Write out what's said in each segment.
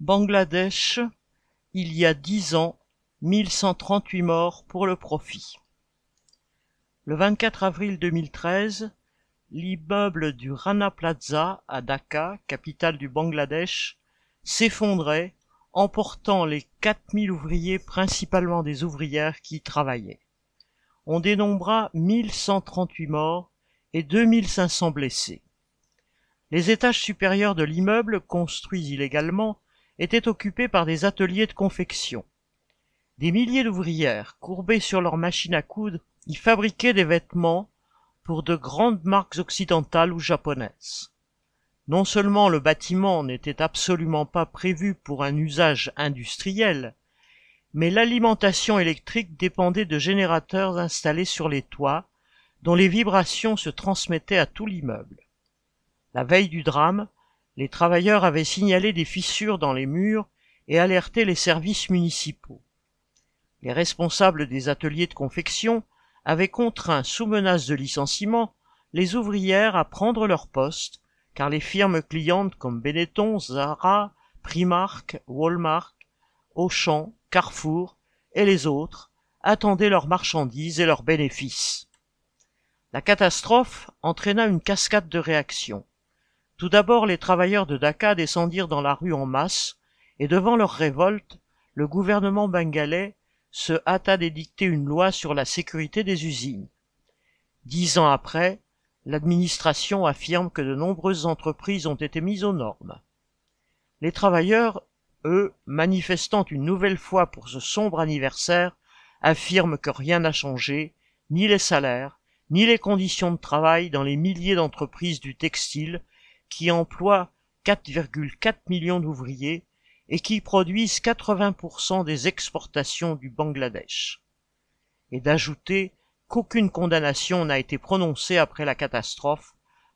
Bangladesh, il y a dix ans, 1138 morts pour le profit. Le 24 avril 2013, l'immeuble du Rana Plaza à Dhaka, capitale du Bangladesh, s'effondrait, emportant les 4000 ouvriers, principalement des ouvrières, qui y travaillaient. On dénombra 1138 morts et 2500 blessés. Les étages supérieurs de l'immeuble, construits illégalement, étaient occupés par des ateliers de confection. Des milliers d'ouvrières, courbées sur leurs machines à coudre, y fabriquaient des vêtements pour de grandes marques occidentales ou japonaises. Non seulement le bâtiment n'était absolument pas prévu pour un usage industriel, mais l'alimentation électrique dépendait de générateurs installés sur les toits, dont les vibrations se transmettaient à tout l'immeuble. La veille du drame, les travailleurs avaient signalé des fissures dans les murs et alerté les services municipaux. Les responsables des ateliers de confection avaient contraint, sous menace de licenciement, les ouvrières à prendre leur poste, car les firmes clientes comme Benetton, Zara, Primark, Walmart, Auchan, Carrefour et les autres attendaient leurs marchandises et leurs bénéfices. La catastrophe entraîna une cascade de réactions. Tout d'abord, les travailleurs de Dhaka descendirent dans la rue en masse, et devant leur révolte, le gouvernement bengalais se hâta d'édicter une loi sur la sécurité des usines. Dix ans après, l'administration affirme que de nombreuses entreprises ont été mises aux normes. Les travailleurs, eux, manifestant une nouvelle fois pour ce sombre anniversaire, affirment que rien n'a changé, ni les salaires, ni les conditions de travail dans les milliers d'entreprises du textile qui emploient 4,4 millions d'ouvriers et qui produisent 80% des exportations du Bangladesh. Et d'ajouter qu'aucune condamnation n'a été prononcée après la catastrophe,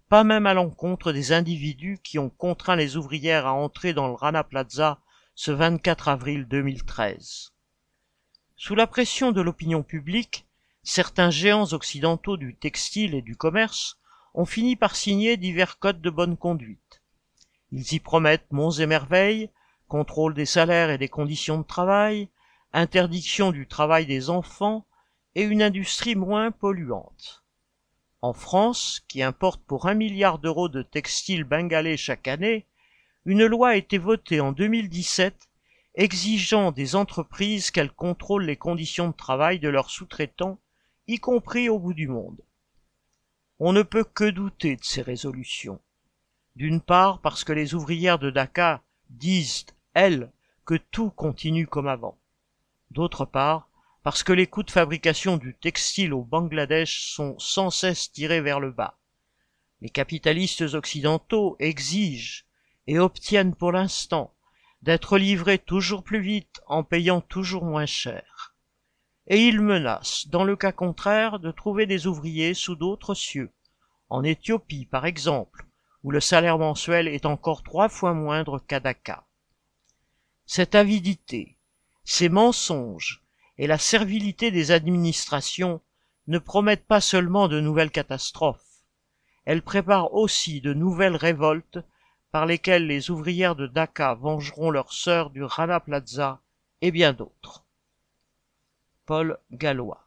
pas même à l'encontre des individus qui ont contraint les ouvrières à entrer dans le Rana Plaza ce 24 avril 2013. Sous la pression de l'opinion publique, certains géants occidentaux du textile et du commerce ont fini par signer divers codes de bonne conduite. Ils y promettent monts et merveilles, contrôle des salaires et des conditions de travail, interdiction du travail des enfants et une industrie moins polluante. En France, qui importe pour un milliard d'euros de textiles bengalais chaque année, une loi a été votée en 2017 exigeant des entreprises qu'elles contrôlent les conditions de travail de leurs sous-traitants, y compris au bout du monde. On ne peut que douter de ces résolutions. D'une part parce que les ouvrières de Dhaka disent, elles, que tout continue comme avant. D'autre part parce que les coûts de fabrication du textile au Bangladesh sont sans cesse tirés vers le bas. Les capitalistes occidentaux exigent et obtiennent pour l'instant d'être livrés toujours plus vite en payant toujours moins cher et ils menacent, dans le cas contraire, de trouver des ouvriers sous d'autres cieux, en Éthiopie par exemple, où le salaire mensuel est encore trois fois moindre qu'à Dhaka. Cette avidité, ces mensonges et la servilité des administrations ne promettent pas seulement de nouvelles catastrophes, elles préparent aussi de nouvelles révoltes par lesquelles les ouvrières de Dhaka vengeront leurs sœurs du Rana Plaza et bien d'autres. Paul Gallois